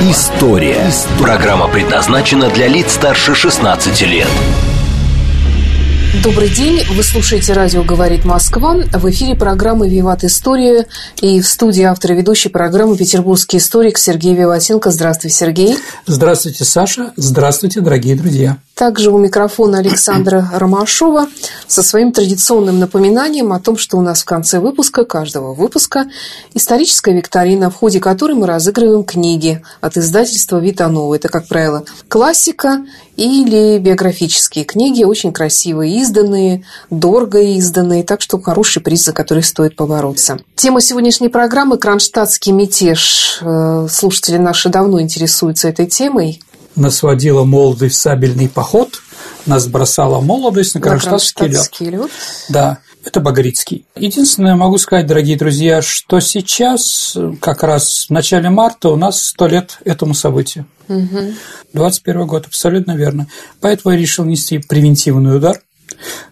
История». Программа предназначена для лиц старше 16 лет. Добрый день. Вы слушаете «Радио говорит Москва». В эфире программы «Виват История» и в студии автор и ведущей программы петербургский историк Сергей Виватенко. Здравствуй, Сергей. Здравствуйте, Саша. Здравствуйте, дорогие друзья. Также у микрофона Александра Ромашова со своим традиционным напоминанием о том, что у нас в конце выпуска, каждого выпуска, историческая викторина, в ходе которой мы разыгрываем книги от издательства «Витанова». Это, как правило, классика или биографические книги, очень красивые, изданные, дорого изданные, так что хороший приз, за который стоит побороться. Тема сегодняшней программы – кронштадтский мятеж. Э, слушатели наши давно интересуются этой темой нас водила молодость в сабельный поход, нас бросала молодость на Кронштадтский, лед. лед. Да, это Багрицкий. Единственное, могу сказать, дорогие друзья, что сейчас, как раз в начале марта, у нас сто лет этому событию. Угу. 21 год, абсолютно верно. Поэтому я решил нести превентивный удар,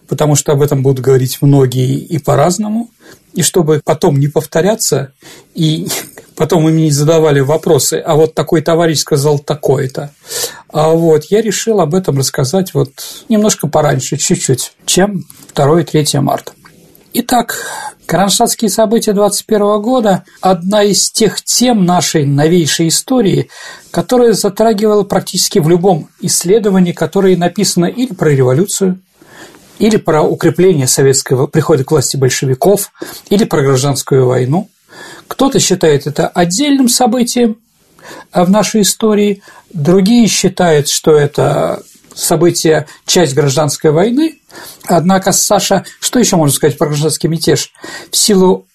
потому что об этом будут говорить многие и по-разному. И чтобы потом не повторяться и потом мне не задавали вопросы, а вот такой товарищ сказал такое-то. А вот я решил об этом рассказать вот немножко пораньше, чуть-чуть, чем 2 и 3 марта. Итак, Кронштадтские события 21 года – одна из тех тем нашей новейшей истории, которая затрагивала практически в любом исследовании, которое написано или про революцию, или про укрепление советского прихода к власти большевиков, или про гражданскую войну. Кто-то считает это отдельным событием в нашей истории, другие считают, что это событие, часть гражданской войны. Однако, Саша, что еще можно сказать про гражданский мятеж? В силу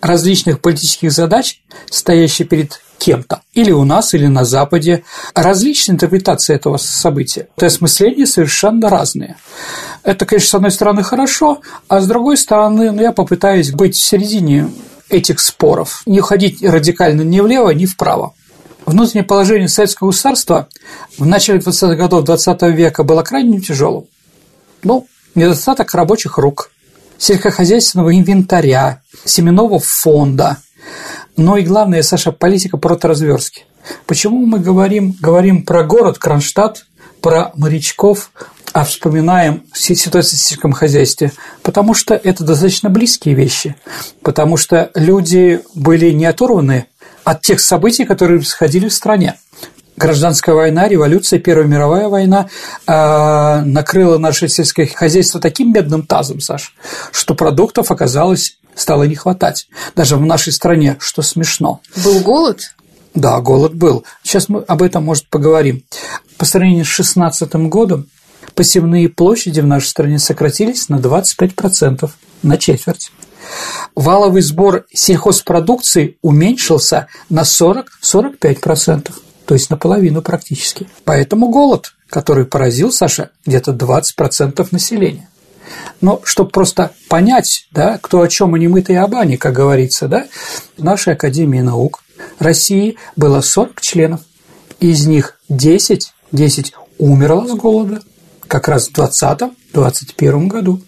различных политических задач, стоящих перед кем-то, или у нас, или на Западе, различные интерпретации этого события. То есть осмысления совершенно разные. Это, конечно, с одной стороны хорошо, а с другой стороны, ну, я попытаюсь быть в середине этих споров, не уходить радикально ни влево, ни вправо. Внутреннее положение Советского государства в начале 20-х годов 20 века было крайне тяжелым. Ну, недостаток рабочих рук, сельскохозяйственного инвентаря, семенного фонда. Но и главное, Саша, политика проторазверстки. Почему мы говорим, говорим про город Кронштадт, про морячков, а вспоминаем ситуацию в сельском хозяйстве, потому что это достаточно близкие вещи, потому что люди были не оторваны от тех событий, которые происходили в стране. Гражданская война, революция, Первая мировая война э, накрыла наше сельское хозяйство таким бедным тазом, Саш, что продуктов оказалось стало не хватать. Даже в нашей стране, что смешно. Был голод? Да, голод был. Сейчас мы об этом, может, поговорим. По сравнению с 2016 годом посевные площади в нашей стране сократились на 25%, на четверть. Валовый сбор сельхозпродукции уменьшился на 40-45%, то есть наполовину практически. Поэтому голод, который поразил, Саша, где-то 20% населения. Но чтобы просто понять, да, кто о чем и не мытые как говорится, да, в нашей Академии наук России было 40 членов, из них 10, 10 умерло с голода, как раз в 2020-2021 году.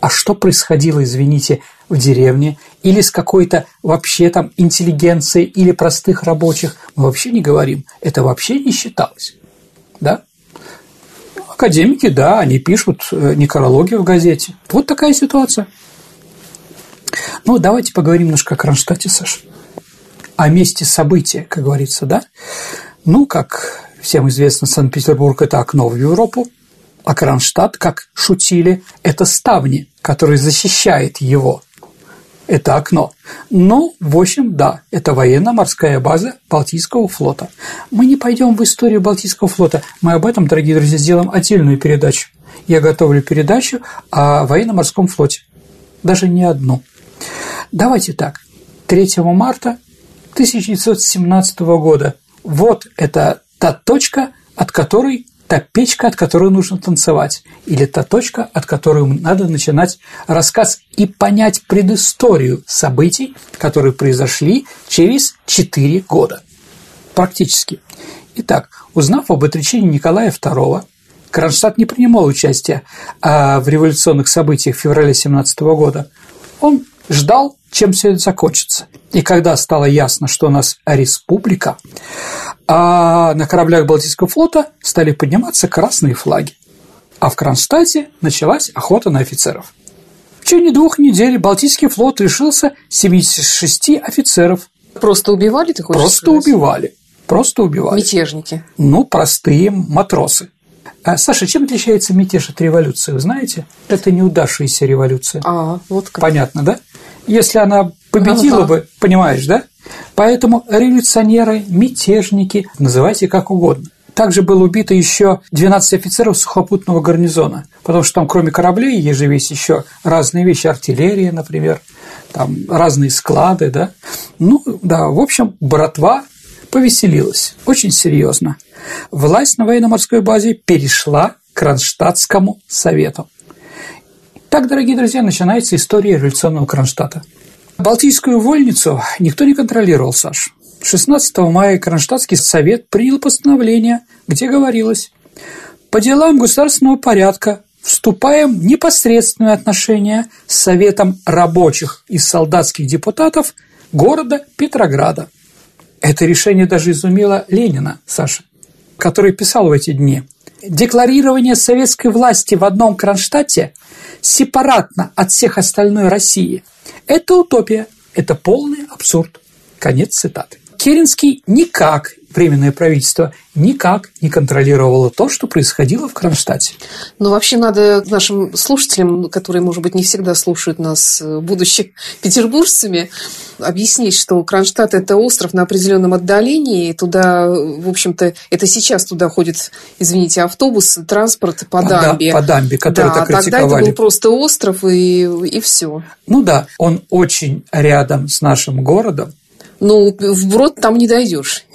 А что происходило, извините, в деревне или с какой-то вообще там интеллигенцией или простых рабочих, мы вообще не говорим. Это вообще не считалось. Да? Академики, да, они пишут э, некрологию в газете. Вот такая ситуация. Ну, давайте поговорим немножко о Кронштадте, Саша. О месте события, как говорится, да? Ну, как всем известно, Санкт-Петербург – это окно в Европу, а Кронштадт, как шутили, это ставни, которые защищают его. Это окно. Ну, в общем, да, это военно-морская база Балтийского флота. Мы не пойдем в историю Балтийского флота. Мы об этом, дорогие друзья, сделаем отдельную передачу. Я готовлю передачу о военно-морском флоте. Даже не одну. Давайте так. 3 марта 1917 года. Вот это та точка, от которой та печка, от которой нужно танцевать, или та точка, от которой надо начинать рассказ и понять предысторию событий, которые произошли через 4 года. Практически. Итак, узнав об отречении Николая II, Кронштадт не принимал участия а, в революционных событиях февраля 17 года. Он ждал, чем все это закончится. И когда стало ясно, что у нас республика, а на кораблях Балтийского флота стали подниматься красные флаги. А в Кронштадте началась охота на офицеров. В течение двух недель Балтийский флот лишился 76 офицеров. Просто убивали, ты хочешь Просто сказать? убивали. Просто убивали. Мятежники. Ну, простые матросы. А, Саша, чем отличается мятеж от революции, вы знаете? Это неудавшаяся революция. А, вот как. Понятно, да? Если она победила Ага. бы, понимаешь, да? Поэтому революционеры, мятежники, называйте как угодно. Также было убито еще 12 офицеров сухопутного гарнизона, потому что там кроме кораблей есть еще разные вещи, артиллерия, например, там разные склады, да. Ну, да, в общем, братва повеселилась очень серьезно. Власть на военно-морской базе перешла к Кронштадтскому совету. Так, дорогие друзья, начинается история революционного Кронштадта. Балтийскую вольницу никто не контролировал, Саш. 16 мая Кронштадтский совет принял постановление, где говорилось «По делам государственного порядка вступаем в непосредственные отношения с Советом рабочих и солдатских депутатов города Петрограда». Это решение даже изумило Ленина, Саша, который писал в эти дни «Декларирование советской власти в одном Кронштадте сепаратно от всех остальной России – это утопия, это полный абсурд». Конец цитаты. Керенский никак, Временное правительство, никак не контролировало то, что происходило в Кронштадте. Но вообще надо нашим слушателям, которые, может быть, не всегда слушают нас, э, будущих петербуржцами, объяснить, что Кронштадт – это остров на определенном отдалении, и туда, в общем-то, это сейчас туда ходит, извините, автобус, транспорт по По да- дамбе. по дамбе, которую да, так тогда это критиковали. был просто остров, и, и все. Ну да, он очень рядом с нашим городом, Ну, вброд там не дойдешь.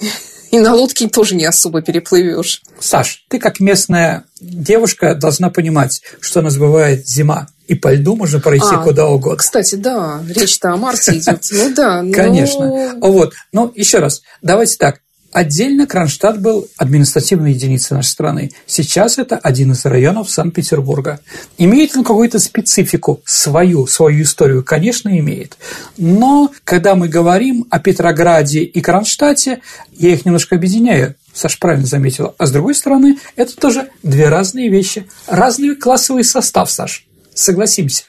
И на лодке тоже не особо переплывешь. Саш, ты как местная девушка должна понимать, что нас бывает зима, и по льду можно пройти А, куда угодно. Кстати, да, речь-то о марте идет. Ну да, ну- Конечно. Вот. Но еще раз, давайте так. Отдельно Кронштадт был административной единицей нашей страны. Сейчас это один из районов Санкт-Петербурга. Имеет он какую-то специфику, свою, свою историю? Конечно, имеет. Но когда мы говорим о Петрограде и Кронштадте, я их немножко объединяю. Саша правильно заметила. А с другой стороны, это тоже две разные вещи. Разный классовый состав, Саш. Согласимся.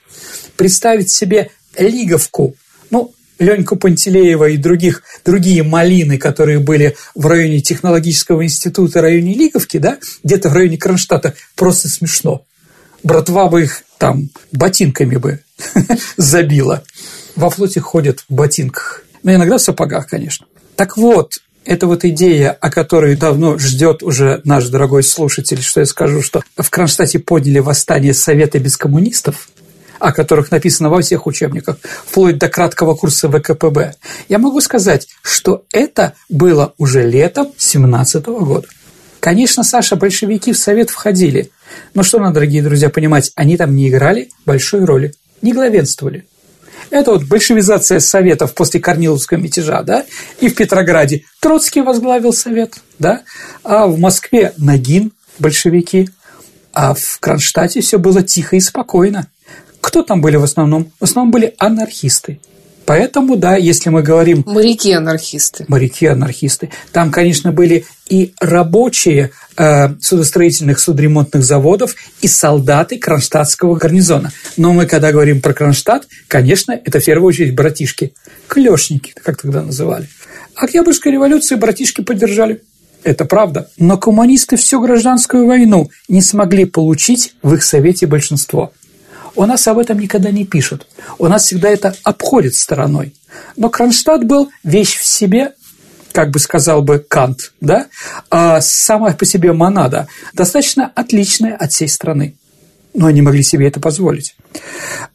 Представить себе Лиговку, Леньку Пантелеева и других, другие малины, которые были в районе технологического института, районе Лиговки, да, где-то в районе Кронштадта, просто смешно. Братва бы их там ботинками бы забила. Во флоте ходят в ботинках. Но иногда в сапогах, конечно. Так вот, это вот идея, о которой давно ждет уже наш дорогой слушатель, что я скажу, что в Кронштадте подняли восстание Совета без коммунистов, о которых написано во всех учебниках, вплоть до краткого курса ВКПБ, я могу сказать, что это было уже летом 17 года. Конечно, Саша, большевики в Совет входили, но что надо, дорогие друзья, понимать, они там не играли большой роли, не главенствовали. Это вот большевизация Советов после Корниловского мятежа, да, и в Петрограде Троцкий возглавил Совет, да, а в Москве Нагин, большевики, а в Кронштадте все было тихо и спокойно. Кто там были в основном? В основном были анархисты. Поэтому, да, если мы говорим Моряки-анархисты. моряки-анархисты. Там, конечно, были и рабочие э, судостроительных, судоремонтных заводов, и солдаты Кронштадтского гарнизона. Но мы, когда говорим про Кронштадт, конечно, это в первую очередь братишки. Клешники, как тогда называли. Октябрьскую революцию братишки поддержали. Это правда. Но коммунисты всю гражданскую войну не смогли получить в их совете большинство. У нас об этом никогда не пишут. У нас всегда это обходит стороной. Но Кронштадт был вещь в себе, как бы сказал бы Кант, да, а сама по себе монада, достаточно отличная от всей страны. Но они могли себе это позволить.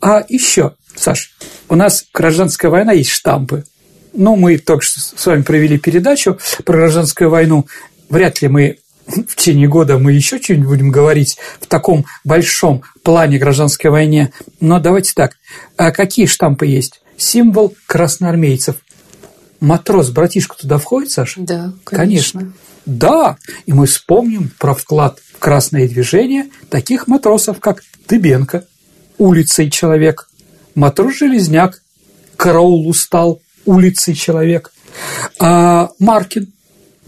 А еще, Саш, у нас гражданская война есть штампы. Ну, мы только что с вами провели передачу про гражданскую войну. Вряд ли мы в течение года мы еще что-нибудь будем говорить в таком большом плане гражданской войне. Но давайте так. А какие штампы есть? Символ красноармейцев. Матрос, братишка туда входит, Саша? Да, конечно. конечно. Да, и мы вспомним про вклад в красное движение таких матросов, как Дыбенко, улицей человек, матрос Железняк, караул устал, улицей человек, а Маркин,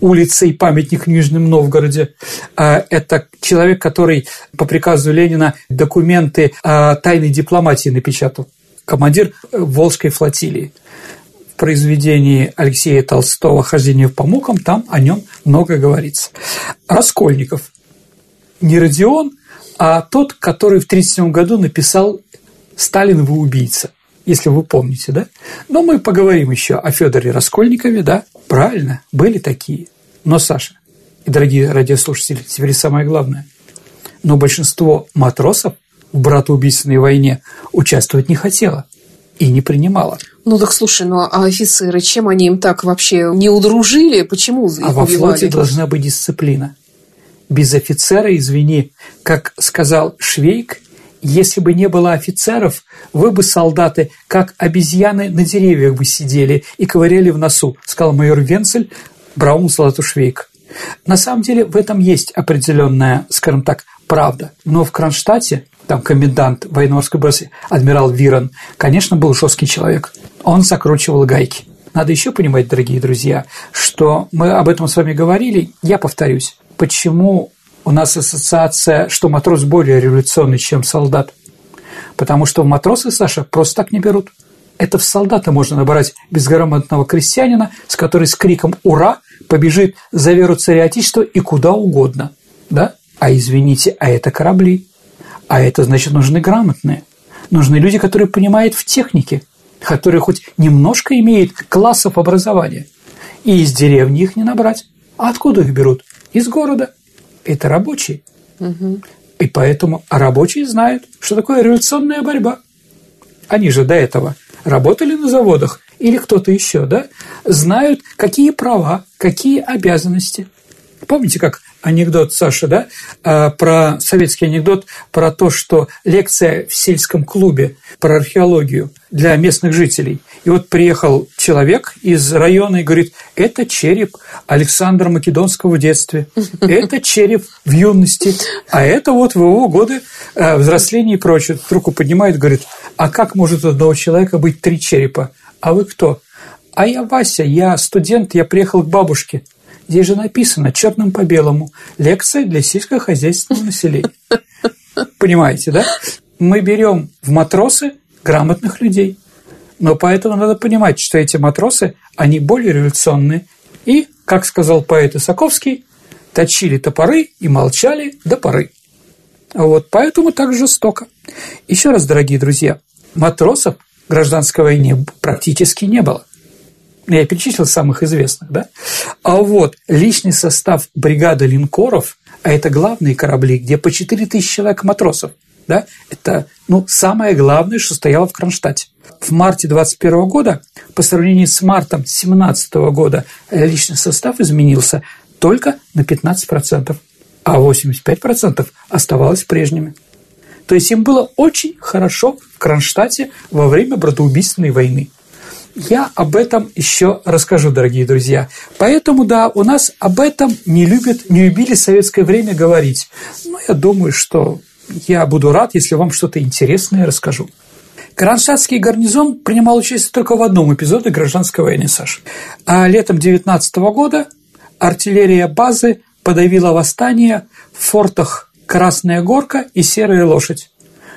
улицей памятник в Нижнем Новгороде. А, это человек, который по приказу Ленина документы тайной дипломатии напечатал. Командир Волжской флотилии. В произведении Алексея Толстого «Хождение по мукам» там о нем много говорится. Раскольников. Не Родион, а тот, который в 1937 году написал «Сталин, вы убийца», если вы помните, да? Но мы поговорим еще о Федоре Раскольникове, да? Правильно, были такие. Но, Саша, и дорогие радиослушатели, теперь самое главное. Но большинство матросов в братоубийственной войне участвовать не хотело и не принимала. Ну так слушай, ну а офицеры, чем они им так вообще не удружили? Почему их А во флоте должна быть дисциплина. Без офицера, извини, как сказал Швейк, если бы не было офицеров, вы бы, солдаты, как обезьяны на деревьях бы сидели и ковыряли в носу, сказал майор Венцель Браун Златушвейк. На самом деле в этом есть определенная, скажем так, правда. Но в Кронштадте, там комендант военно-морской базы, адмирал Вирон, конечно, был жесткий человек. Он закручивал гайки. Надо еще понимать, дорогие друзья, что мы об этом с вами говорили, я повторюсь, почему у нас ассоциация, что матрос более революционный, чем солдат. Потому что матросы, Саша, просто так не берут. Это в солдата можно набрать безграмотного крестьянина, с который с криком «Ура!» побежит за веру царя Отечества и куда угодно. Да? А извините, а это корабли. А это значит нужны грамотные. Нужны люди, которые понимают в технике, которые хоть немножко имеют классов образования. И из деревни их не набрать. А откуда их берут? Из города. Это рабочие. Угу. И поэтому рабочие знают, что такое революционная борьба. Они же до этого работали на заводах или кто-то еще, да, знают, какие права, какие обязанности. Помните, как анекдот Саша, да, а, про советский анекдот про то, что лекция в сельском клубе про археологию для местных жителей. И вот приехал человек из района и говорит, это череп Александра Македонского в детстве, это череп в юности, а это вот в его годы а, взросления и прочее. Руку поднимает, говорит, а как может у одного человека быть три черепа? А вы кто? А я Вася, я студент, я приехал к бабушке. Здесь же написано черным по белому лекция для сельскохозяйственного населения. Понимаете, да? Мы берем в матросы грамотных людей. Но поэтому надо понимать, что эти матросы, они более революционные. И, как сказал поэт Исаковский, точили топоры и молчали до поры. Вот поэтому так жестоко. Еще раз, дорогие друзья, матросов в гражданской войне практически не было. Я перечислил самых известных, да? А вот личный состав бригады линкоров, а это главные корабли, где по 4 тысячи человек матросов, да, это ну, самое главное, что стояло в Кронштадте. В марте 21 года, по сравнению с мартом 17 года, личный состав изменился только на 15% а 85% оставалось прежними. То есть им было очень хорошо в Кронштадте во время братоубийственной войны. Я об этом еще расскажу, дорогие друзья. Поэтому, да, у нас об этом не любят, не любили в советское время говорить. Но я думаю, что я буду рад, если вам что-то интересное расскажу. Кронштадтский гарнизон принимал участие только в одном эпизоде гражданской войны, Саш. А летом 19 года артиллерия базы подавила восстание в фортах Красная Горка и Серая Лошадь.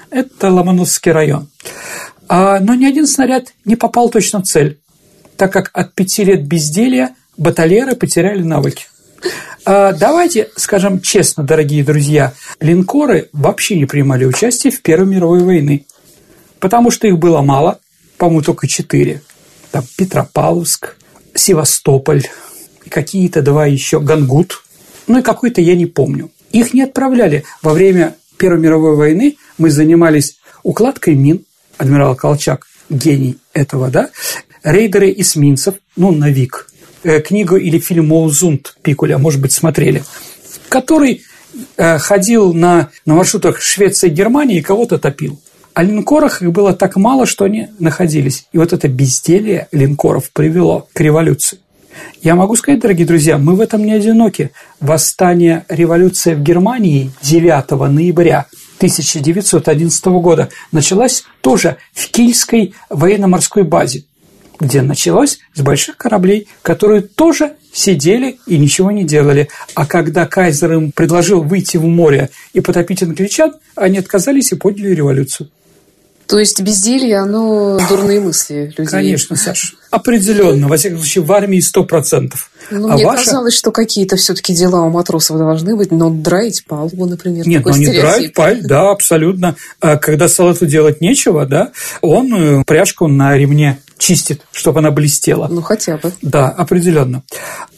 Это Ломоносовский район. А, но ни один снаряд не попал точно в цель, так как от пяти лет безделья баталеры потеряли навыки. А давайте скажем честно, дорогие друзья, линкоры вообще не принимали участие в Первой мировой войны, потому что их было мало, по-моему, только четыре. Там Петропавловск, Севастополь, какие-то два еще, Гангут – ну и какой-то я не помню. Их не отправляли. Во время Первой мировой войны мы занимались укладкой мин, адмирал Колчак, гений этого, да, рейдеры эсминцев, ну, Навик, э, книгу или фильм «Моузунд» Пикуля, может быть, смотрели. который э, ходил на, на маршрутах и Германии и кого-то топил. А линкорах их было так мало, что они находились. И вот это безделие линкоров привело к революции. Я могу сказать, дорогие друзья, мы в этом не одиноки. Восстание, революция в Германии 9 ноября 1911 года началась тоже в Кильской военно-морской базе, где началось с больших кораблей, которые тоже сидели и ничего не делали. А когда кайзер им предложил выйти в море и потопить англичан, они отказались и подняли революцию. То есть безделье, оно дурные мысли людей. Конечно, Саша. Определенно. Во всяком случае, в армии сто процентов. Ну, а мне ваша... казалось, что какие-то все-таки дела у матросов должны быть, но драить палубу, например. Нет, ну не драить паль, да, абсолютно. А когда солдату делать нечего, да, он э, пряжку на ремне чистит, чтобы она блестела. Ну, хотя бы. Да, определенно.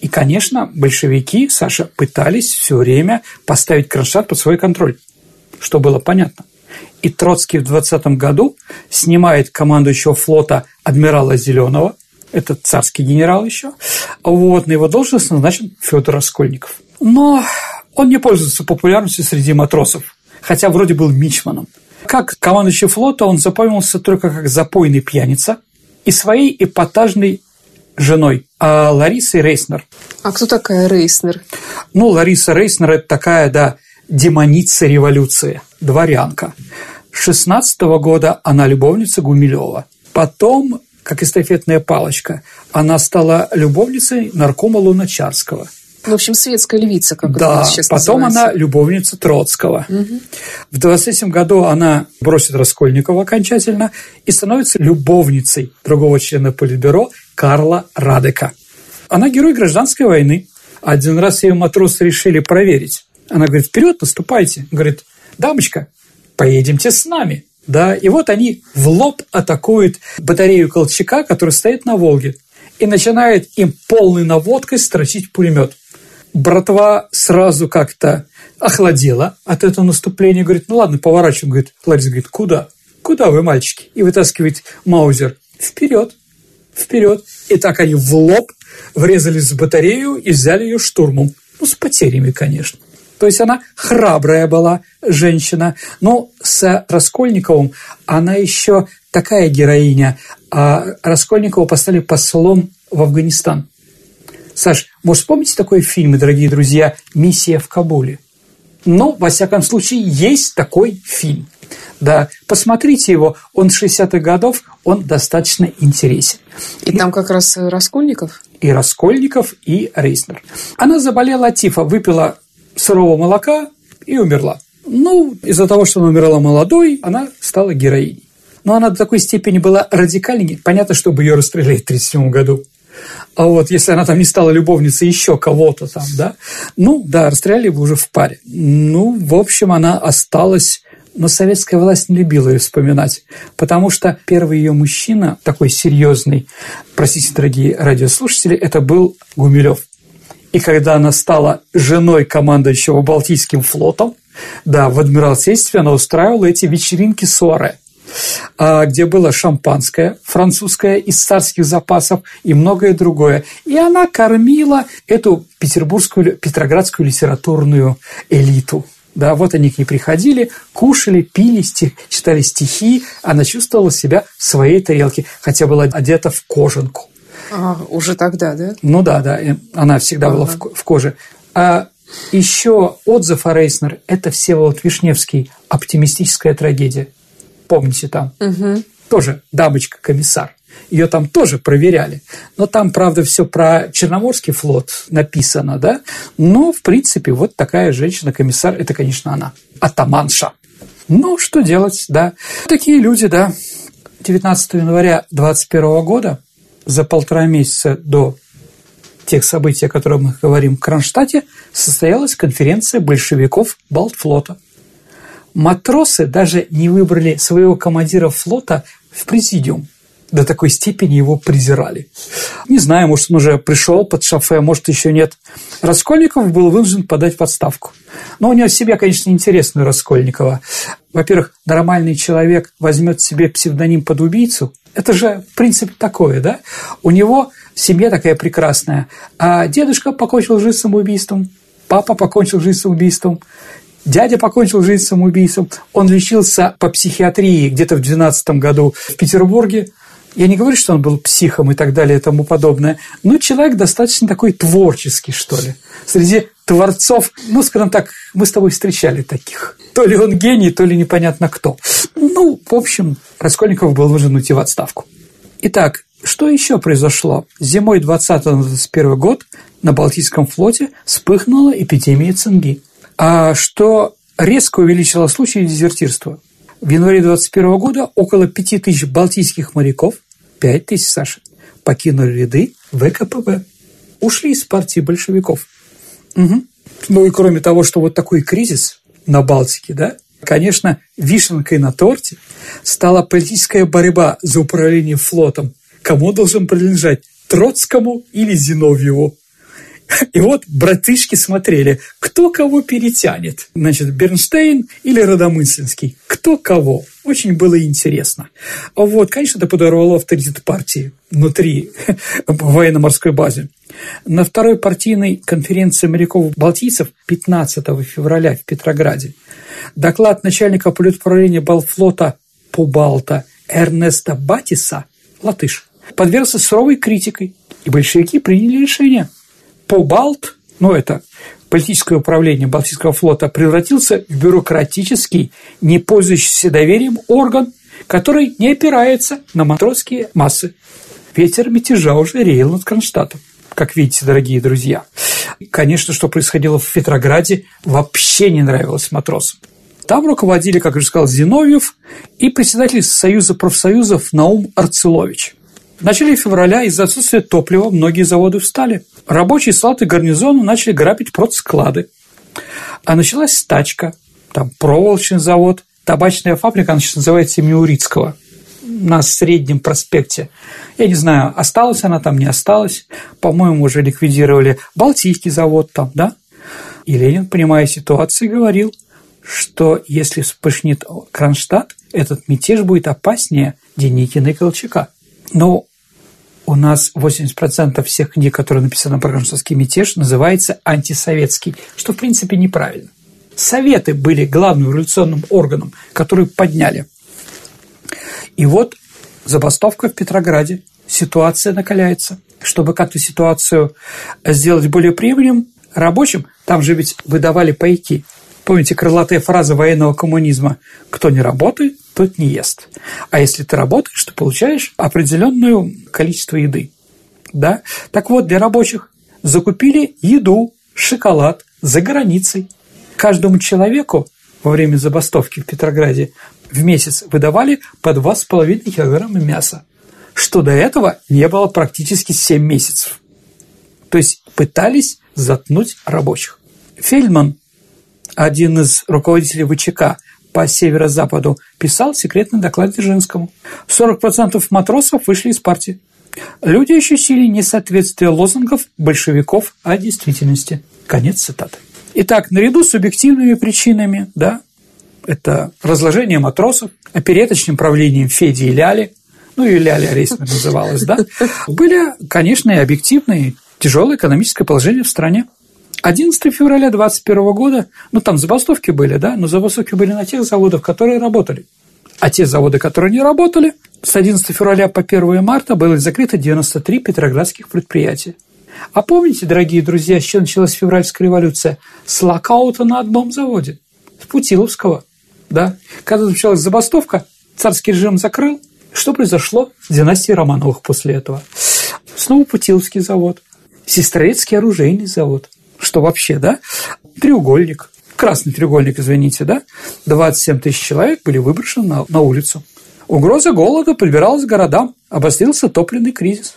И, конечно, большевики, Саша, пытались все время поставить Кронштадт под свой контроль, что было понятно. И Троцкий в 20 году снимает командующего флота адмирала Зеленого, это царский генерал еще, вот, на его должность назначен Федор Раскольников. Но он не пользуется популярностью среди матросов, хотя вроде был мичманом. Как командующий флота он запомнился только как запойный пьяница и своей эпатажной женой, а Ларисой Рейснер. А кто такая Рейснер? Ну, Лариса Рейснер – это такая, да, демоница революции, дворянка. 16 -го года она любовница Гумилева. Потом, как эстафетная палочка, она стала любовницей наркома Луначарского. В общем, светская львица, как да, это сейчас потом называется. она любовница Троцкого. Угу. В 27 году она бросит Раскольникова окончательно и становится любовницей другого члена Политбюро Карла Радека. Она герой гражданской войны. Один раз ее матросы решили проверить. Она говорит, вперед, наступайте. Говорит, дамочка, поедемте с нами. Да, и вот они в лоб атакуют батарею Колчака, которая стоит на Волге, и начинает им полной наводкой строчить пулемет. Братва сразу как-то охладела от этого наступления, говорит, ну ладно, поворачиваем, говорит, Лариса говорит, куда? Куда вы, мальчики? И вытаскивает Маузер. Вперед, вперед. И так они в лоб врезались в батарею и взяли ее штурмом. Ну, с потерями, конечно. То есть она храбрая была женщина. Но с Раскольниковым она еще такая героиня. А Раскольникова поставили послом в Афганистан. Саш, может, вспомните такой фильм, дорогие друзья, «Миссия в Кабуле»? Ну, во всяком случае, есть такой фильм. Да, посмотрите его, он 60-х годов, он достаточно интересен. И, и там как раз Раскольников? И Раскольников, и Рейснер. Она заболела от тифа, выпила сырого молока и умерла. Ну, из-за того, что она умерла молодой, она стала героиней. Но она до такой степени была радикальной, понятно, чтобы ее расстреляли в 1937 году. А вот если она там не стала любовницей еще кого-то там, да, ну, да, расстреляли бы уже в паре. Ну, в общем, она осталась но советская власть не любила ее вспоминать, потому что первый ее мужчина, такой серьезный, простите, дорогие радиослушатели, это был Гумилев. И когда она стала женой командующего Балтийским флотом, да, в Адмиралтействе она устраивала эти вечеринки ссоры, где было шампанское французское из царских запасов и многое другое. И она кормила эту петербургскую, петроградскую литературную элиту. Да, вот они к ней приходили, кушали, пили, стих, читали стихи. Она чувствовала себя в своей тарелке, хотя была одета в кожанку. А, уже тогда, да? Ну да, да, она всегда ага. была в, в коже. А еще отзыв о Рейснер – это Всеволод Вишневский «Оптимистическая трагедия». Помните там? Угу. Тоже дамочка-комиссар. Ее там тоже проверяли. Но там, правда, все про Черноморский флот написано, да? Но, в принципе, вот такая женщина-комиссар – это, конечно, она. Атаманша. Ну, что делать, да. Такие люди, да. 19 января 21 года за полтора месяца до тех событий, о которых мы говорим в Кронштадте, состоялась конференция большевиков Балтфлота. Матросы даже не выбрали своего командира флота в президиум. До такой степени его презирали. Не знаю, может, он уже пришел под шофе, может, еще нет. Раскольников был вынужден подать в отставку. Но у него себя, конечно, интересную Раскольникова. Во-первых, нормальный человек возьмет себе псевдоним под убийцу, это же, в принципе, такое, да? У него семья такая прекрасная, а дедушка покончил жизнь самоубийством. папа покончил жизнь самоубийством, дядя покончил жизнь самоубийством, он лечился по психиатрии где-то в 12 году в Петербурге, я не говорю, что он был психом и так далее и тому подобное, но человек достаточно такой творческий, что ли. Среди творцов, ну, скажем так, мы с тобой встречали таких. То ли он гений, то ли непонятно кто. Ну, в общем, Раскольников был вынужден уйти в отставку. Итак, что еще произошло? Зимой 20-21 год на Балтийском флоте вспыхнула эпидемия цинги, а что резко увеличило случаи дезертирства. В январе 21 года около 5000 балтийских моряков, 5000, Саша, покинули ряды ВКПБ, ушли из партии большевиков. Угу. Ну и кроме того, что вот такой кризис на Балтике, да, конечно, вишенкой на торте стала политическая борьба за управление флотом. Кому должен принадлежать, Троцкому или Зиновьеву? И вот братышки смотрели, кто кого перетянет. Значит, Бернштейн или Родомыслинский. Кто кого. Очень было интересно. А вот, конечно, это подорвало авторитет партии внутри военно-морской базы. На второй партийной конференции моряков-балтийцев 15 февраля в Петрограде доклад начальника политуправления Балфлота Пубалта Эрнеста Батиса, латыш, подвергся суровой критикой, и большевики приняли решение – Побалт, ну это политическое управление Балтийского флота, превратился в бюрократический, не пользующийся доверием орган, который не опирается на матросские массы. Ветер мятежа уже реял над Кронштадтом, как видите, дорогие друзья. Конечно, что происходило в Петрограде, вообще не нравилось матросам. Там руководили, как уже сказал, Зиновьев и председатель Союза профсоюзов Наум Арцелович. В начале февраля из-за отсутствия топлива многие заводы встали. Рабочие слаты гарнизона начали грабить продсклады. А началась стачка. Там проволочный завод, табачная фабрика, она сейчас называется имени Урицкого на Среднем проспекте. Я не знаю, осталась она там, не осталась. По-моему, уже ликвидировали Балтийский завод там, да? И Ленин, понимая ситуацию, говорил, что если вспышнет Кронштадт, этот мятеж будет опаснее Деникина и Колчака. Но у нас 80% всех книг, которые написаны про гражданский мятеж, называется антисоветский, что в принципе неправильно. Советы были главным революционным органом, который подняли. И вот забастовка в Петрограде, ситуация накаляется. Чтобы как-то ситуацию сделать более приемлемым рабочим, там же ведь выдавали пайки. Помните крылатая фраза военного коммунизма «Кто не работает, тот не ест. А если ты работаешь, ты получаешь определенное количество еды. Да? Так вот, для рабочих закупили еду, шоколад за границей. Каждому человеку во время забастовки в Петрограде в месяц выдавали по 2,5 килограмма мяса, что до этого не было практически 7 месяцев. То есть пытались заткнуть рабочих. Фельдман, один из руководителей ВЧК, по северо-западу, писал секретный доклад Дзержинскому. 40% матросов вышли из партии. Люди ощутили несоответствие лозунгов большевиков о действительности. Конец цитаты. Итак, наряду с объективными причинами, да, это разложение матросов, опереточным правлением Феди и Ляли, ну и Ляля Рейсмер называлась, да, были, конечно, и объективные тяжелое экономическое положение в стране. 11 февраля 2021 года, ну там забастовки были, да, но забастовки были на тех заводах, которые работали. А те заводы, которые не работали, с 11 февраля по 1 марта было закрыто 93 петроградских предприятия. А помните, дорогие друзья, с чего началась февральская революция? С локаута на одном заводе, с Путиловского. Да? Когда началась забастовка, царский режим закрыл. Что произошло с династией Романовых после этого? Снова Путиловский завод, Сестрорецкий оружейный завод – что вообще, да, треугольник, красный треугольник, извините, да, 27 тысяч человек были выброшены на, на улицу. Угроза голода подбиралась к городам, обострился топливный кризис.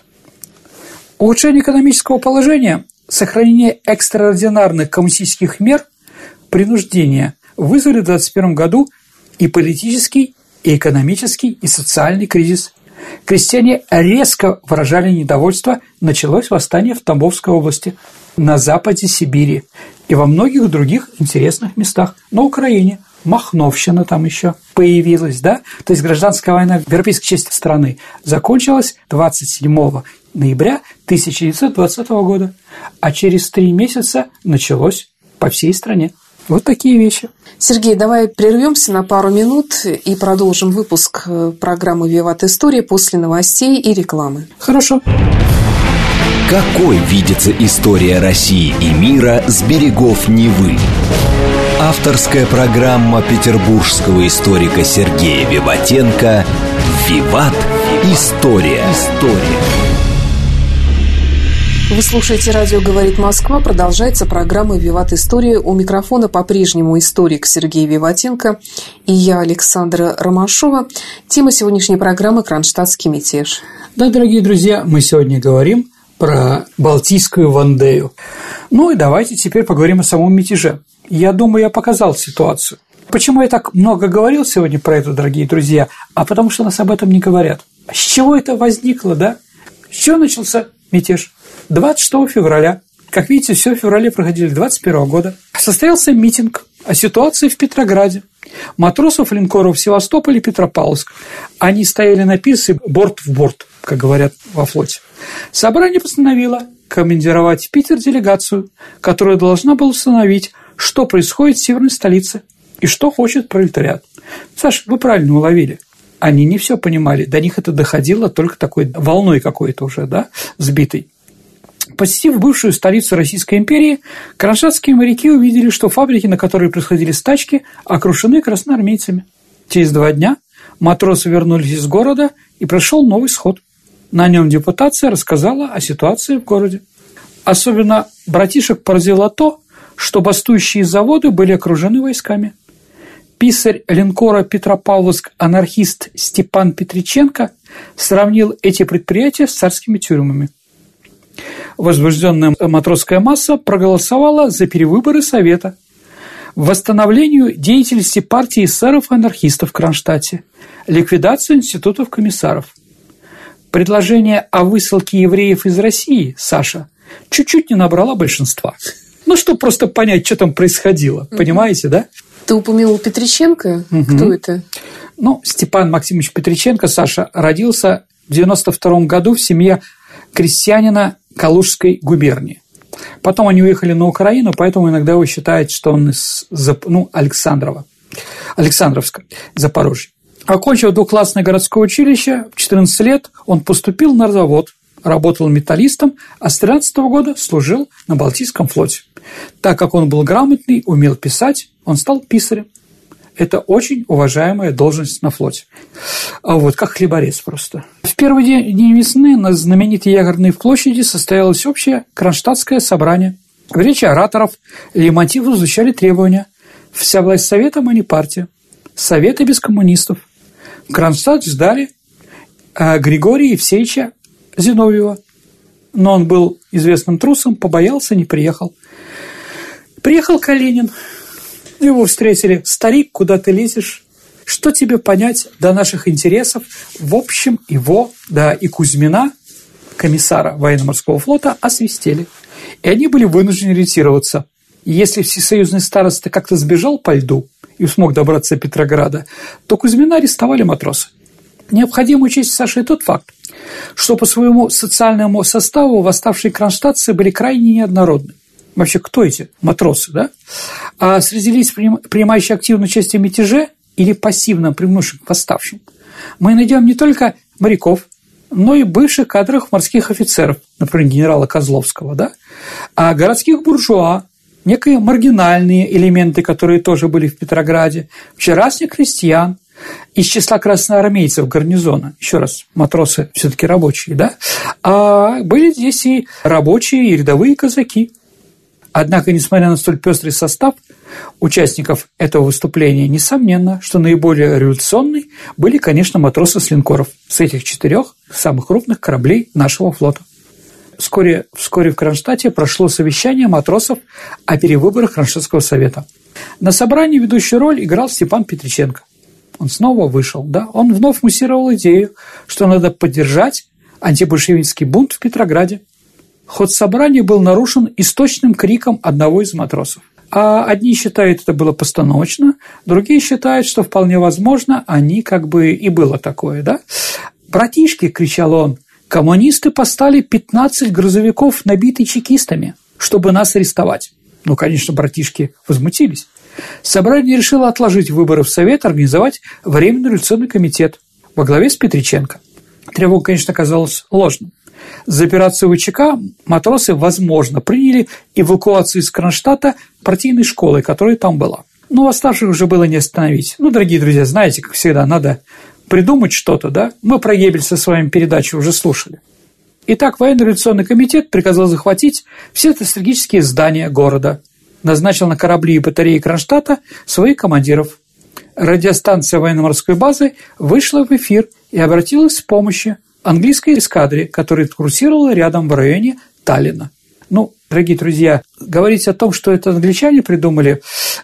Улучшение экономического положения, сохранение экстраординарных коммунистических мер, принуждения вызвали в 2021 году и политический, и экономический, и социальный кризис. Крестьяне резко выражали недовольство, началось восстание в Тамбовской области на западе Сибири и во многих других интересных местах на Украине. Махновщина там еще появилась, да? То есть гражданская война в европейской части страны закончилась 27 ноября 1920 года, а через три месяца началось по всей стране. Вот такие вещи. Сергей, давай прервемся на пару минут и продолжим выпуск э, программы «Виват История» после новостей и рекламы. Хорошо. Какой видится история России и мира с берегов Невы? Авторская программа петербургского историка Сергея Виватенко «Виват. История». История. Вы слушаете «Радио говорит Москва». Продолжается программа «Виват История». У микрофона по-прежнему историк Сергей Виватенко и я, Александра Ромашова. Тема сегодняшней программы «Кронштадтский мятеж». Да, дорогие друзья, мы сегодня говорим про Балтийскую Вандею. Ну и давайте теперь поговорим о самом мятеже. Я думаю, я показал ситуацию. Почему я так много говорил сегодня про это, дорогие друзья? А потому что нас об этом не говорят. С чего это возникло, да? С чего начался мятеж? 26 февраля, как видите, все в феврале проходили 21 года, состоялся митинг о ситуации в Петрограде. Матросов линкоров Севастополь и Петропавловск. Они стояли на пирсе борт в борт, как говорят во флоте. Собрание постановило командировать в Питер делегацию, которая должна была установить, что происходит в северной столице и что хочет пролетариат. Саш, вы правильно уловили. Они не все понимали, до них это доходило только такой волной какой-то уже, да, сбитой. Посетив бывшую столицу Российской империи, кронштадтские моряки увидели, что фабрики, на которые происходили стачки, окружены красноармейцами. Через два дня матросы вернулись из города, и прошел новый сход. На нем депутация рассказала о ситуации в городе. Особенно братишек поразило то, что бастующие заводы были окружены войсками. Писарь линкора Петропавловск анархист Степан Петриченко сравнил эти предприятия с царскими тюрьмами – возбужденная матросская масса проголосовала за перевыборы Совета, восстановлению деятельности партии эсеров и анархистов в Кронштадте, ликвидацию институтов комиссаров. Предложение о высылке евреев из России, Саша, чуть-чуть не набрала большинства. Ну, чтобы просто понять, что там происходило, понимаете, да? Ты упомянул Петриченко? Угу. Кто это? Ну, Степан Максимович Петриченко, Саша, родился в 92 году в семье крестьянина Калужской губернии. Потом они уехали на Украину, поэтому иногда его считают, что он из ну, Александрова, Александровска, Запорожье. Окончив двухклассное городское училище, в 14 лет он поступил на завод, работал металлистом, а с 13 года служил на Балтийском флоте. Так как он был грамотный, умел писать, он стал писарем. Это очень уважаемая должность на флоте. А вот как хлеборез просто. В первый день весны на знаменитой Ягодной площади состоялось общее кронштадтское собрание. В речи ораторов Лемонтьеву звучали требования. Вся власть советом, а не партия. Советы без коммунистов. Кронштадт ждали а, Григория Евсеевича Зиновьева. Но он был известным трусом, побоялся, не приехал. Приехал Калинин – его встретили. Старик, куда ты лезешь? Что тебе понять до наших интересов? В общем, его, да, и Кузьмина, комиссара военно-морского флота, освистели. И они были вынуждены ретироваться. И если всесоюзный староста как-то сбежал по льду и смог добраться до Петрограда, то Кузьмина арестовали матросы. Необходимо учесть, Саша, и тот факт, что по своему социальному составу восставшие кронштадтцы были крайне неоднородны вообще кто эти матросы, да? А среди лиц, принимающих активное участие в мятеже или пассивно привнувших к восставшим, мы найдем не только моряков, но и бывших кадровых морских офицеров, например, генерала Козловского, да? а городских буржуа, некие маргинальные элементы, которые тоже были в Петрограде, вчерашних крестьян, из числа красноармейцев гарнизона, еще раз, матросы все-таки рабочие, да, а были здесь и рабочие, и рядовые казаки – Однако, несмотря на столь пестрый состав участников этого выступления, несомненно, что наиболее революционные были, конечно, матросы с линкоров, с этих четырех самых крупных кораблей нашего флота. Вскоре, вскоре в Кронштадте прошло совещание матросов о перевыборах Кронштадтского совета. На собрании ведущую роль играл Степан Петриченко. Он снова вышел, да, он вновь муссировал идею, что надо поддержать антибольшевистский бунт в Петрограде – Ход собрания был нарушен источным криком одного из матросов. А одни считают, это было постановочно, другие считают, что вполне возможно, они как бы и было такое, да? «Братишки!» – кричал он. «Коммунисты поставили 15 грузовиков, набитые чекистами, чтобы нас арестовать. Ну, конечно, братишки возмутились. Собрание решило отложить выборы в Совет, организовать Временный революционный комитет во главе с Петриченко. Тревога, конечно, оказалась ложной. За операцию ВЧК матросы, возможно, приняли эвакуацию из Кронштадта партийной школы, которая там была. Но восставших уже было не остановить. Ну, дорогие друзья, знаете, как всегда, надо придумать что-то, да? Мы про Геббельса с вами передачу уже слушали. Итак, военно-революционный комитет приказал захватить все стратегические здания города, назначил на корабли и батареи Кронштадта своих командиров. Радиостанция военно-морской базы вышла в эфир и обратилась с помощью английской эскадре, которая курсировала рядом в районе Таллина. Ну, дорогие друзья, говорить о том, что это англичане придумали,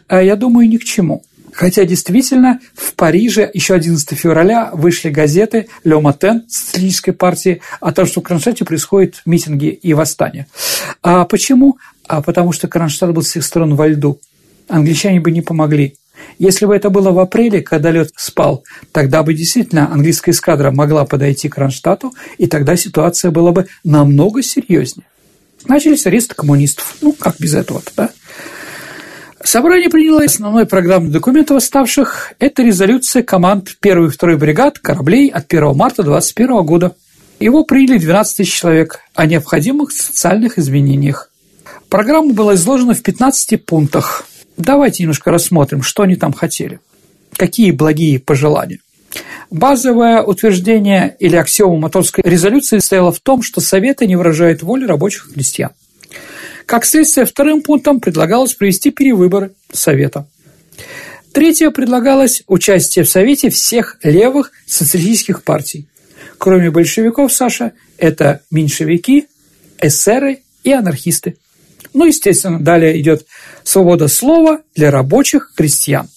э, я думаю, ни к чему. Хотя действительно в Париже еще 11 февраля вышли газеты «Ле Матен» социалистической партии о том, что в Кронштадте происходят митинги и восстания. А почему? А потому что Кронштадт был с всех сторон во льду. Англичане бы не помогли. Если бы это было в апреле, когда лед спал, тогда бы действительно английская эскадра могла подойти к Кронштадту, и тогда ситуация была бы намного серьезнее. Начались аресты коммунистов. Ну, как без этого-то, да? Собрание приняло основной программный документ восставших – это резолюция команд 1 и 2 бригад кораблей от 1 марта 2021 года. Его приняли 12 тысяч человек о необходимых социальных изменениях. Программа была изложена в 15 пунктах. Давайте немножко рассмотрим, что они там хотели. Какие благие пожелания. Базовое утверждение или аксиома моторской резолюции стояло в том, что Советы не выражают воли рабочих и крестьян. Как следствие, вторым пунктом предлагалось провести перевыборы Совета. Третье предлагалось участие в Совете всех левых социалистических партий. Кроме большевиков, Саша, это меньшевики, эсеры и анархисты. Ну, естественно, далее идет свобода слова для рабочих крестьян.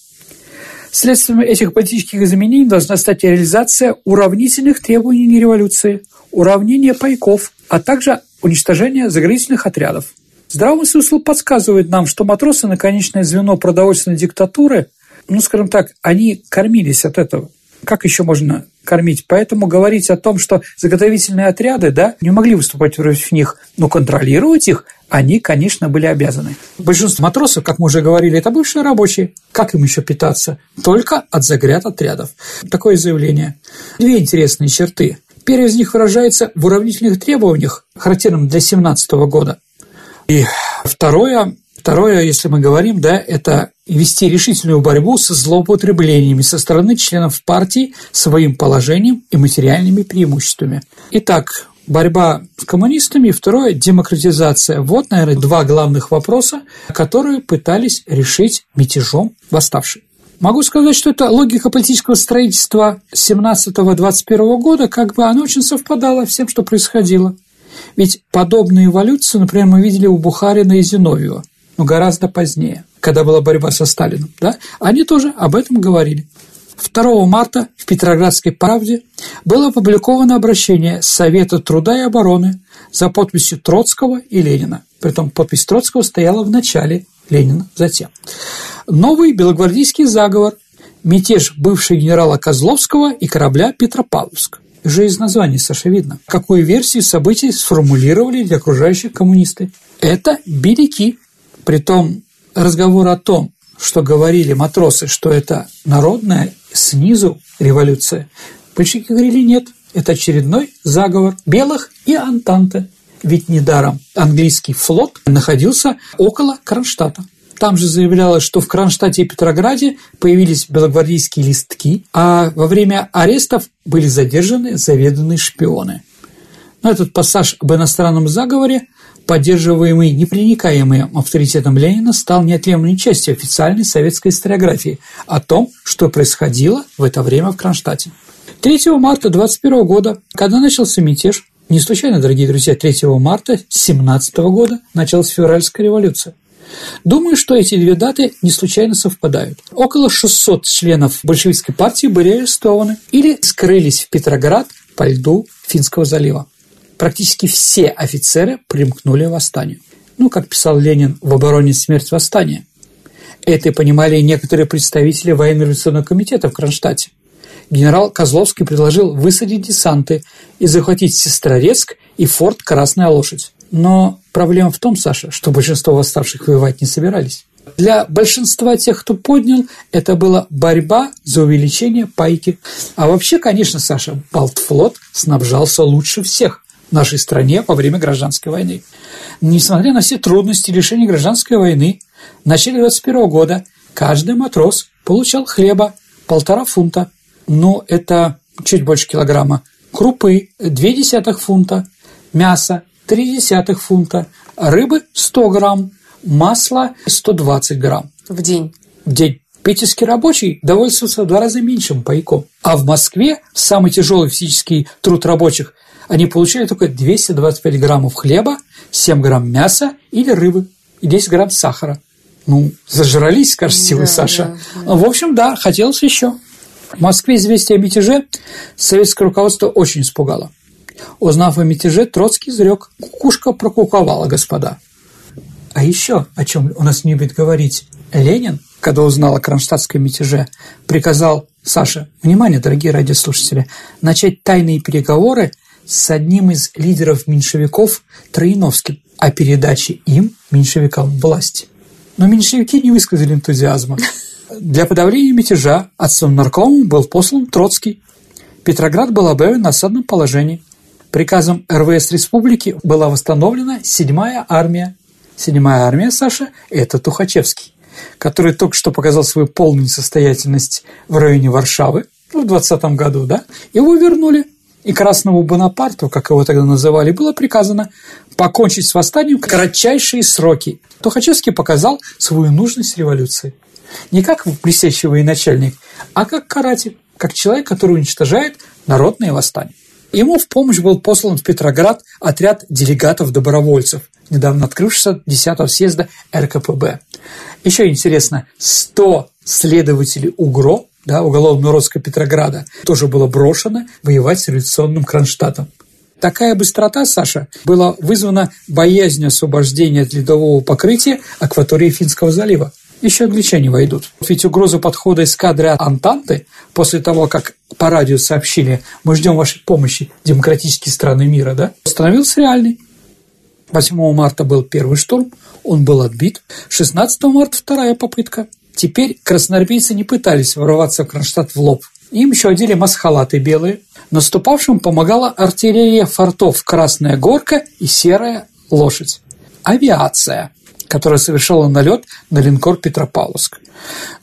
Следствием этих политических изменений должна стать реализация уравнительных требований революции, уравнение пайков, а также уничтожение заградительных отрядов. Здравый смысл подсказывает нам, что матросы на конечное звено продовольственной диктатуры, ну, скажем так, они кормились от этого. Как еще можно кормить? Поэтому говорить о том, что заготовительные отряды да, не могли выступать против них, но контролировать их они, конечно, были обязаны. Большинство матросов, как мы уже говорили, это бывшие рабочие. Как им еще питаться? Только от загряд отрядов. Такое заявление. Две интересные черты. Первая из них выражается в уравнительных требованиях, характерным для 17 года. И второе, второе, если мы говорим, да, это вести решительную борьбу со злоупотреблениями со стороны членов партии своим положением и материальными преимуществами. Итак, борьба с коммунистами, и второе – демократизация. Вот, наверное, два главных вопроса, которые пытались решить мятежом восставшие. Могу сказать, что это логика политического строительства 17-21 года, как бы она очень совпадала с тем, что происходило. Ведь подобную эволюцию, например, мы видели у Бухарина и Зиновьева, но гораздо позднее, когда была борьба со Сталином. Да? Они тоже об этом говорили. 2 марта в Петроградской правде было опубликовано обращение Совета труда и обороны за подписью Троцкого и Ленина. Притом подпись Троцкого стояла в начале, Ленина затем. Новый белогвардейский заговор, мятеж бывшего генерала Козловского и корабля Петропавловск. Уже из названия, Саша, видно, какую версию событий сформулировали для окружающих коммунисты. Это беляки. Притом разговор о том, что говорили матросы, что это народная снизу революция, большевики говорили нет, это очередной заговор белых и Антанты. Ведь недаром английский флот находился около Кронштадта. Там же заявлялось, что в Кронштадте и Петрограде появились белогвардейские листки, а во время арестов были задержаны заведанные шпионы. Но этот пассаж об иностранном заговоре поддерживаемый непреникаемым авторитетом Ленина, стал неотъемлемой частью официальной советской историографии о том, что происходило в это время в Кронштадте. 3 марта 1921 года, когда начался мятеж, не случайно, дорогие друзья, 3 марта 17 года началась февральская революция. Думаю, что эти две даты не случайно совпадают. Около 600 членов большевистской партии были арестованы или скрылись в Петроград по льду Финского залива практически все офицеры примкнули к восстанию. Ну, как писал Ленин в «Обороне смерть восстания». Это понимали и некоторые представители военно-революционного комитета в Кронштадте. Генерал Козловский предложил высадить десанты и захватить Сестрорецк и форт Красная Лошадь. Но Проблема в том, Саша, что большинство восставших воевать не собирались. Для большинства тех, кто поднял, это была борьба за увеличение пайки. А вообще, конечно, Саша, Балтфлот снабжался лучше всех нашей стране во время гражданской войны. Несмотря на все трудности решения гражданской войны, в начале 21 года каждый матрос получал хлеба полтора фунта, но это чуть больше килограмма, крупы – десятых фунта, мясо – десятых фунта, рыбы – 100 грамм, масла 120 грамм. В день? В день. Питерский рабочий довольствовался в два раза меньшим пайком. А в Москве самый тяжелый физический труд рабочих они получали только 225 граммов хлеба, 7 грамм мяса или рыбы и 10 грамм сахара. Ну, зажрались, кажется, да, Саша. Да, да. В общем, да, хотелось еще. В Москве известие о мятеже советское руководство очень испугало. Узнав о мятеже, Троцкий изрек «Кукушка прокуковала, господа». А еще, о чем у нас не любит говорить, Ленин, когда узнал о кронштадтском мятеже, приказал Саша, внимание, дорогие радиослушатели, начать тайные переговоры с одним из лидеров меньшевиков Троиновским о передаче им, меньшевикам, власти. Но меньшевики не высказали энтузиазма. Для подавления мятежа отцом наркомом был послан Троцкий. Петроград был объявлен на осадном положении. Приказом РВС Республики была восстановлена седьмая армия Седьмая армия, Саша, это Тухачевский, который только что показал свою полную несостоятельность в районе Варшавы в 20 году, да, его вернули. И Красному Бонапарту, как его тогда называли, было приказано покончить с восстанием в кратчайшие сроки. Тухачевский показал свою нужность революции. Не как блестящий военачальник, а как каратель, как человек, который уничтожает народные восстания. Ему в помощь был послан в Петроград отряд делегатов-добровольцев, недавно открывшегося 10-го съезда РКПБ. Еще интересно, 100 следователей УГРО, да, уголовного розыска Петрограда, тоже было брошено воевать с революционным Кронштадтом. Такая быстрота, Саша, была вызвана боязнью освобождения от ледового покрытия акватории Финского залива еще англичане войдут. Ведь угроза подхода эскадры Антанты после того, как по радио сообщили «Мы ждем вашей помощи, демократические страны мира», да, становился реальной. 8 марта был первый штурм, он был отбит. 16 марта вторая попытка. Теперь красноармейцы не пытались ворваться в Кронштадт в лоб. Им еще одели масхалаты белые. Наступавшим помогала артиллерия фортов «Красная горка» и «Серая лошадь». Авиация – которая совершала налет на линкор Петропавловск.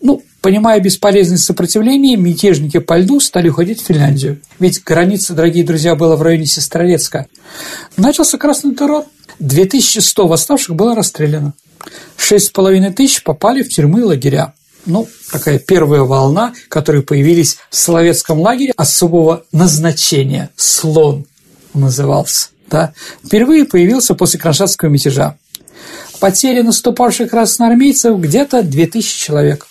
Ну, понимая бесполезность сопротивления, мятежники по льду стали уходить в Финляндию. Ведь граница, дорогие друзья, была в районе Сестрорецка. Начался красный террор. 2100 восставших было расстреляно. 6,5 тысяч попали в тюрьмы и лагеря. Ну, такая первая волна, которые появились в Соловецком лагере особого назначения. Слон назывался. Да? Впервые появился после Кронштадтского мятежа. Потери наступавших красноармейцев где-то 2000 человек.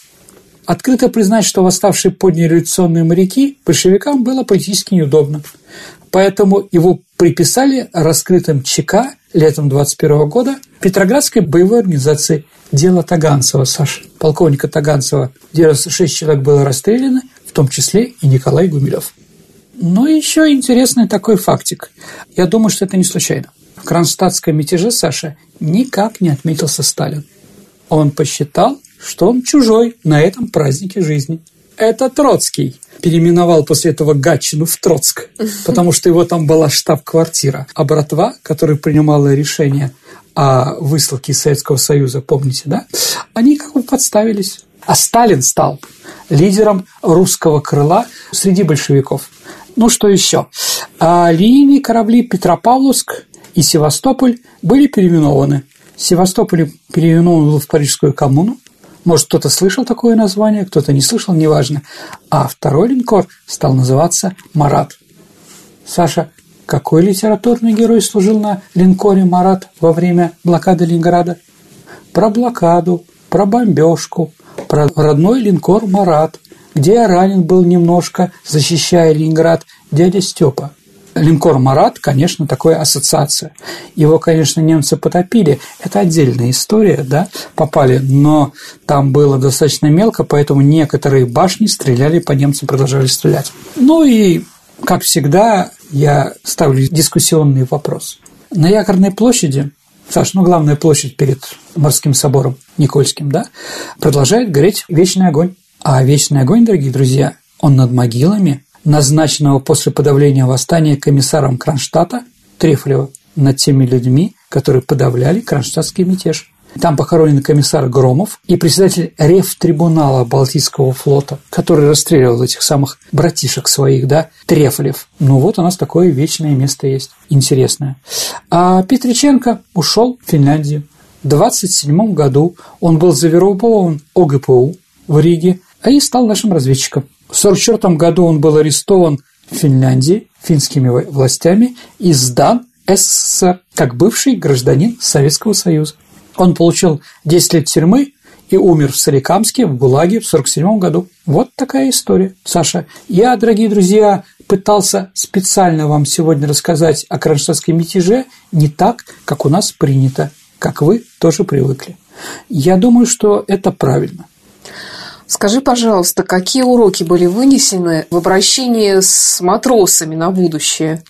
Открыто признать, что восставшие подняли моряки, большевикам было политически неудобно. Поэтому его приписали раскрытым ЧК летом 21 года Петроградской боевой организации «Дело Таганцева», Саша, полковника Таганцева. 96 человек было расстреляно, в том числе и Николай Гумилев. Но еще интересный такой фактик. Я думаю, что это не случайно. В кронштадтском мятеже, Саша, никак не отметился Сталин. Он посчитал, что он чужой на этом празднике жизни. Это Троцкий переименовал после этого Гатчину в Троцк, потому что его там была штаб-квартира. А братва, которая принимала решение о высылке из Советского Союза, помните, да? Они как бы подставились. А Сталин стал лидером русского крыла среди большевиков. Ну, что еще? А линейные корабли Петропавловск и Севастополь были переименованы. Севастополь переименован был в Парижскую коммуну. Может, кто-то слышал такое название, кто-то не слышал, неважно. А второй линкор стал называться «Марат». Саша, какой литературный герой служил на линкоре «Марат» во время блокады Ленинграда? Про блокаду, про бомбежку, про родной линкор «Марат», где я ранен был немножко, защищая Ленинград, дядя Степа линкор «Марат», конечно, такая ассоциация. Его, конечно, немцы потопили. Это отдельная история, да, попали, но там было достаточно мелко, поэтому некоторые башни стреляли по немцам, продолжали стрелять. Ну и, как всегда, я ставлю дискуссионный вопрос. На Якорной площади Саш, ну главная площадь перед морским собором Никольским, да, продолжает гореть вечный огонь. А вечный огонь, дорогие друзья, он над могилами назначенного после подавления восстания комиссаром Кронштадта Трефлева над теми людьми, которые подавляли кронштадтский мятеж. Там похоронен комиссар Громов и председатель реф-трибунала Балтийского флота, который расстреливал этих самых братишек своих, да, Трефлев. Ну вот у нас такое вечное место есть, интересное. А Петриченко ушел в Финляндию. В 27 году он был завербован ОГПУ в Риге, а и стал нашим разведчиком. В 1944 году он был арестован в Финляндии финскими властями и сдан СССР как бывший гражданин Советского Союза. Он получил 10 лет тюрьмы и умер в Соликамске, в ГУЛАГе в 1947 году. Вот такая история, Саша. Я, дорогие друзья, пытался специально вам сегодня рассказать о кронштадтском мятеже не так, как у нас принято, как вы тоже привыкли. Я думаю, что это правильно. Скажи, пожалуйста, какие уроки были вынесены в обращении с матросами на будущее?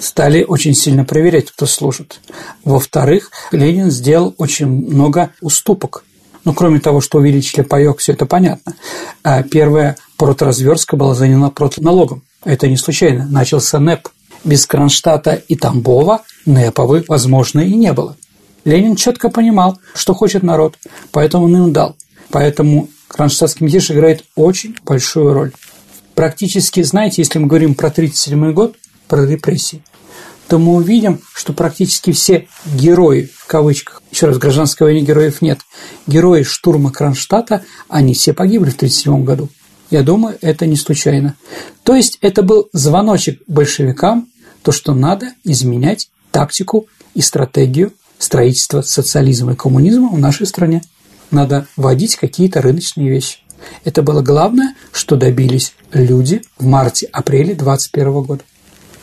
стали очень сильно проверять, кто служит. Во-вторых, Ленин сделал очень много уступок. Ну, кроме того, что увеличили паёк, все это понятно. А первая протразверстка была занята протоналогом. Это не случайно. Начался НЭП. Без Кронштадта и Тамбова НЭПовы, возможно, и не было. Ленин четко понимал, что хочет народ, поэтому он им дал. Поэтому Кронштадтский мятеж играет очень большую роль. Практически, знаете, если мы говорим про 1937 год, про репрессии, то мы увидим, что практически все герои, в кавычках, еще раз, гражданской войне героев нет, герои штурма Кронштадта, они все погибли в 1937 году. Я думаю, это не случайно. То есть это был звоночек большевикам, то, что надо изменять тактику и стратегию строительства социализма и коммунизма в нашей стране надо вводить какие-то рыночные вещи. Это было главное, что добились люди в марте-апреле 2021 года.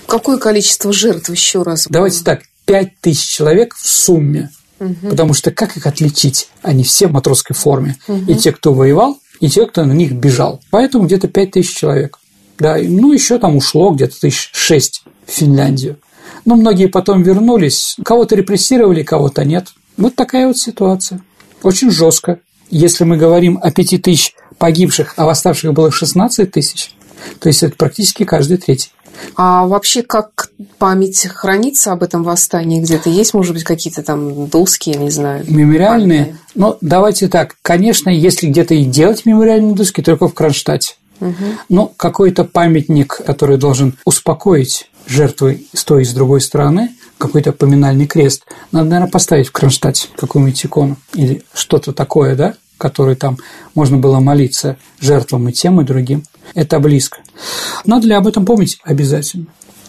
Какое количество жертв еще раз? Давайте так, 5 тысяч человек в сумме. Угу. Потому что как их отличить? Они все в матросской форме. Угу. И те, кто воевал, и те, кто на них бежал. Поэтому где-то 5 тысяч человек. Да, ну, еще там ушло где-то тысяч шесть в Финляндию. Но многие потом вернулись. Кого-то репрессировали, кого-то нет. Вот такая вот ситуация очень жестко. Если мы говорим о 5 тысяч погибших, а восставших было 16 тысяч, то есть это практически каждый третий. А вообще как память хранится об этом восстании где-то? Есть, может быть, какие-то там доски, я не знаю? Мемориальные? Памятные? Ну, давайте так. Конечно, если где-то и делать мемориальные доски, только в Кронштадте. Угу. Но какой-то памятник, который должен успокоить жертвы с той и с другой стороны, какой-то поминальный крест, надо, наверное, поставить в Кронштадте какую-нибудь икону или что-то такое, да, который там можно было молиться жертвам и тем, и другим. Это близко. Надо ли об этом помнить? Обязательно.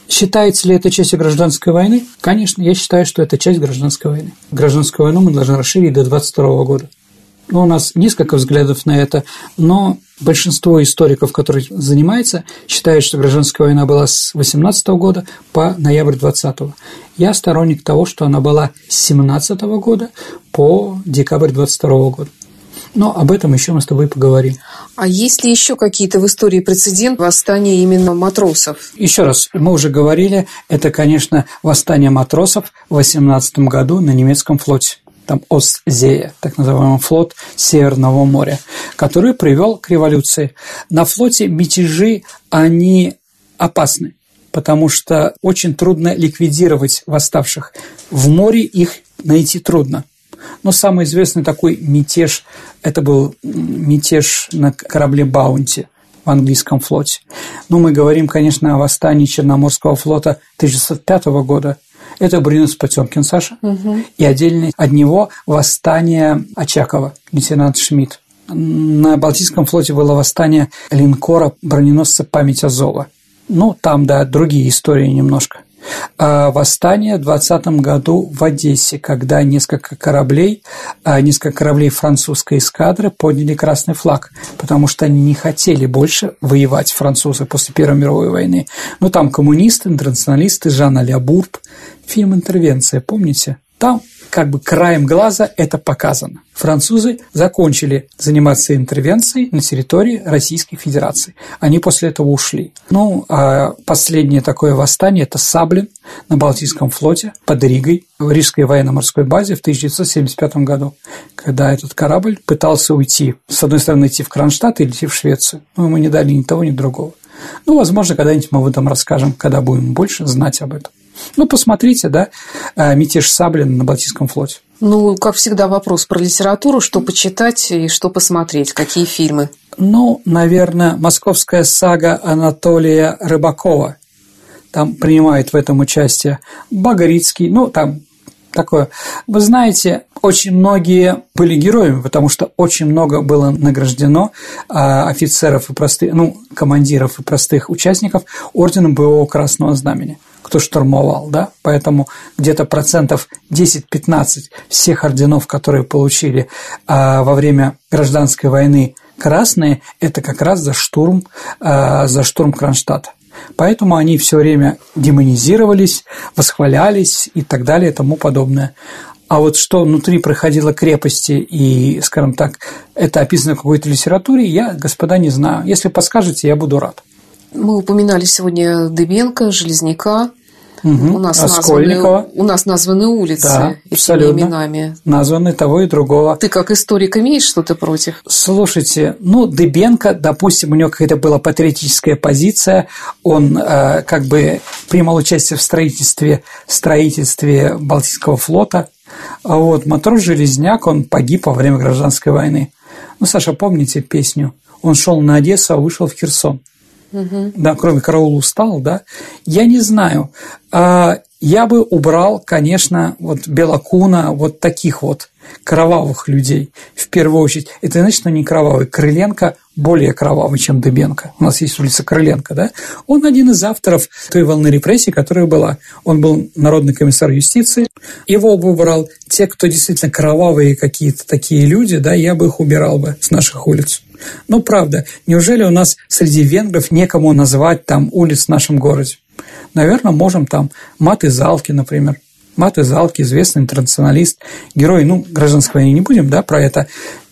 Считается ли это частью гражданской войны? Конечно, я считаю, что это часть гражданской войны. Гражданскую войну мы должны расширить до 22 года. Ну, у нас несколько взглядов на это, но большинство историков, которые занимаются, считают, что гражданская война была с 18 года по ноябрь 20 -го. Я сторонник того, что она была с 17 -го года по декабрь 22 года. Но об этом еще мы с тобой поговорим. А есть ли еще какие-то в истории прецедент восстания именно матросов? Еще раз, мы уже говорили, это, конечно, восстание матросов в 18 году на немецком флоте там Остзея, так называемый флот Северного моря, который привел к революции. На флоте мятежи, они опасны, потому что очень трудно ликвидировать восставших. В море их найти трудно. Но самый известный такой мятеж – это был мятеж на корабле «Баунти», в английском флоте. Ну, мы говорим, конечно, о восстании Черноморского флота 1905 года, это Брюнес Потемкин, Саша. Угу. И отдельно от него восстание Очакова, лейтенант Шмидт. На Балтийском флоте было восстание линкора броненосца «Память Азова». Ну, там, да, другие истории немножко. А восстание в 20 году в Одессе, когда несколько кораблей, а, несколько кораблей французской эскадры подняли красный флаг, потому что они не хотели больше воевать французы после Первой мировой войны. Ну, там коммунисты, интернационалисты, Жан Аля фильм «Интервенция», помните? Там как бы краем глаза это показано. Французы закончили заниматься интервенцией на территории Российской Федерации. Они после этого ушли. Ну, а последнее такое восстание – это Саблин на Балтийском флоте под Ригой в Рижской военно-морской базе в 1975 году, когда этот корабль пытался уйти. С одной стороны, идти в Кронштадт или идти в Швецию. Но ему не дали ни того, ни другого. Ну, возможно, когда-нибудь мы об этом расскажем, когда будем больше знать об этом. Ну, посмотрите, да, э, мятеж Саблина на Балтийском флоте. Ну, как всегда, вопрос про литературу, что почитать и что посмотреть, какие фильмы. Ну, наверное, московская сага Анатолия Рыбакова. Там принимает в этом участие Багарицкий, ну, там такое. Вы знаете, очень многие были героями, потому что очень много было награждено а, офицеров и простых, ну, командиров и простых участников орденом боевого Красного Знамени кто штурмовал, да, поэтому где-то процентов 10-15 всех орденов, которые получили а, во время гражданской войны красные, это как раз за штурм, а, за штурм Кронштадта. Поэтому они все время демонизировались, восхвалялись и так далее и тому подобное. А вот что внутри проходило крепости и, скажем так, это описано в какой-то литературе, я, господа, не знаю. Если подскажете, я буду рад. Мы упоминали сегодня Дыбенко, Железняка. Угу. У, нас названы, у нас названы улицы да, этими именами. Названы того и другого. Ты как историк имеешь что-то против? Слушайте, ну, Дыбенко, допустим, у него какая-то была патриотическая позиция, он э, как бы принимал участие в строительстве, строительстве Балтийского флота, а вот матрос Железняк, он погиб во время гражданской войны. Ну, Саша, помните песню? Он шел на Одессу, а вышел в Херсон да, кроме караула устал, да, я не знаю. А, я бы убрал, конечно, вот Белокуна, вот таких вот кровавых людей в первую очередь. Это значит, что не кровавый. Крыленко более кровавый, чем Дыбенко. У нас есть улица Крыленко, да? Он один из авторов той волны репрессий, которая была. Он был народный комиссар юстиции. Его бы убрал те, кто действительно кровавые какие-то такие люди, да, я бы их убирал бы с наших улиц. Ну, правда, неужели у нас среди венгров некому назвать там улиц в нашем городе? Наверное, можем там Маты Залки, например. Маты Залки, известный интернационалист, герой, ну, гражданской войны не будем, да, про это.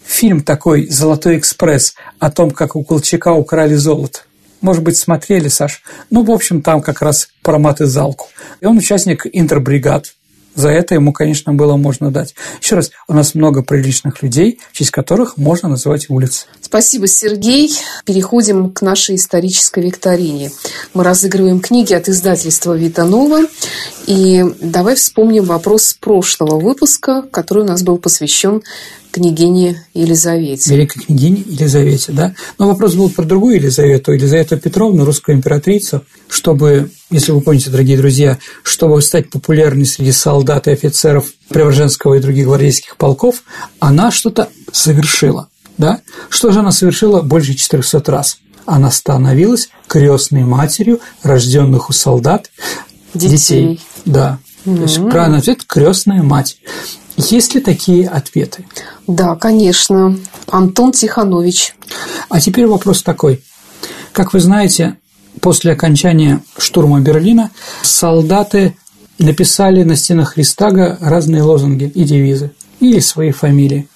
Фильм такой «Золотой экспресс» о том, как у Колчака украли золото. Может быть, смотрели, Саш? Ну, в общем, там как раз про Маты Залку. И он участник интербригад, за это ему, конечно, было можно дать. Еще раз, у нас много приличных людей, честь которых можно называть улицы. Спасибо, Сергей. Переходим к нашей исторической викторине. Мы разыгрываем книги от издательства «Витанова». И давай вспомним вопрос прошлого выпуска, который у нас был посвящен княгине Елизавете. Великой княгине Елизавете, да. Но вопрос был про другую Елизавету, Елизавету Петровну, русскую императрицу, чтобы, если вы помните, дорогие друзья, чтобы стать популярной среди солдат и офицеров Преображенского и других гвардейских полков, она что-то совершила. Да? Что же она совершила больше 400 раз? Она становилась крестной матерью рожденных у солдат детей. детей. Да. Mm-hmm. То есть правильный ответ – крестная мать. Есть ли такие ответы? Да, конечно. Антон Тиханович. А теперь вопрос такой. Как вы знаете, после окончания штурма Берлина солдаты написали на стенах Ристага разные лозунги и девизы или свои фамилии.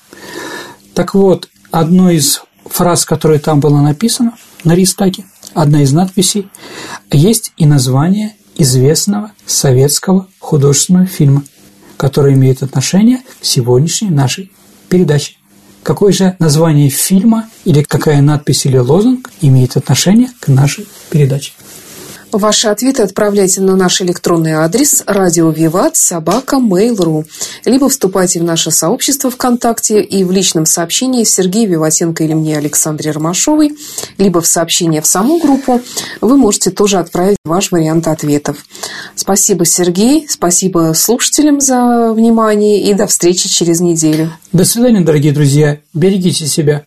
Так вот, одной из фраз, которая там была написана на Ристаге, одна из надписей, есть и название известного советского художественного фильма – который имеет отношение к сегодняшней нашей передаче. Какое же название фильма или какая надпись или лозунг имеет отношение к нашей передаче? Ваши ответы отправляйте на наш электронный адрес радио Виват собака mail.ru либо вступайте в наше сообщество ВКонтакте и в личном сообщении Сергея Виватенко или мне Александре Ромашовой, либо в сообщение в саму группу вы можете тоже отправить ваш вариант ответов. Спасибо, Сергей, спасибо слушателям за внимание и до встречи через неделю. До свидания, дорогие друзья. Берегите себя.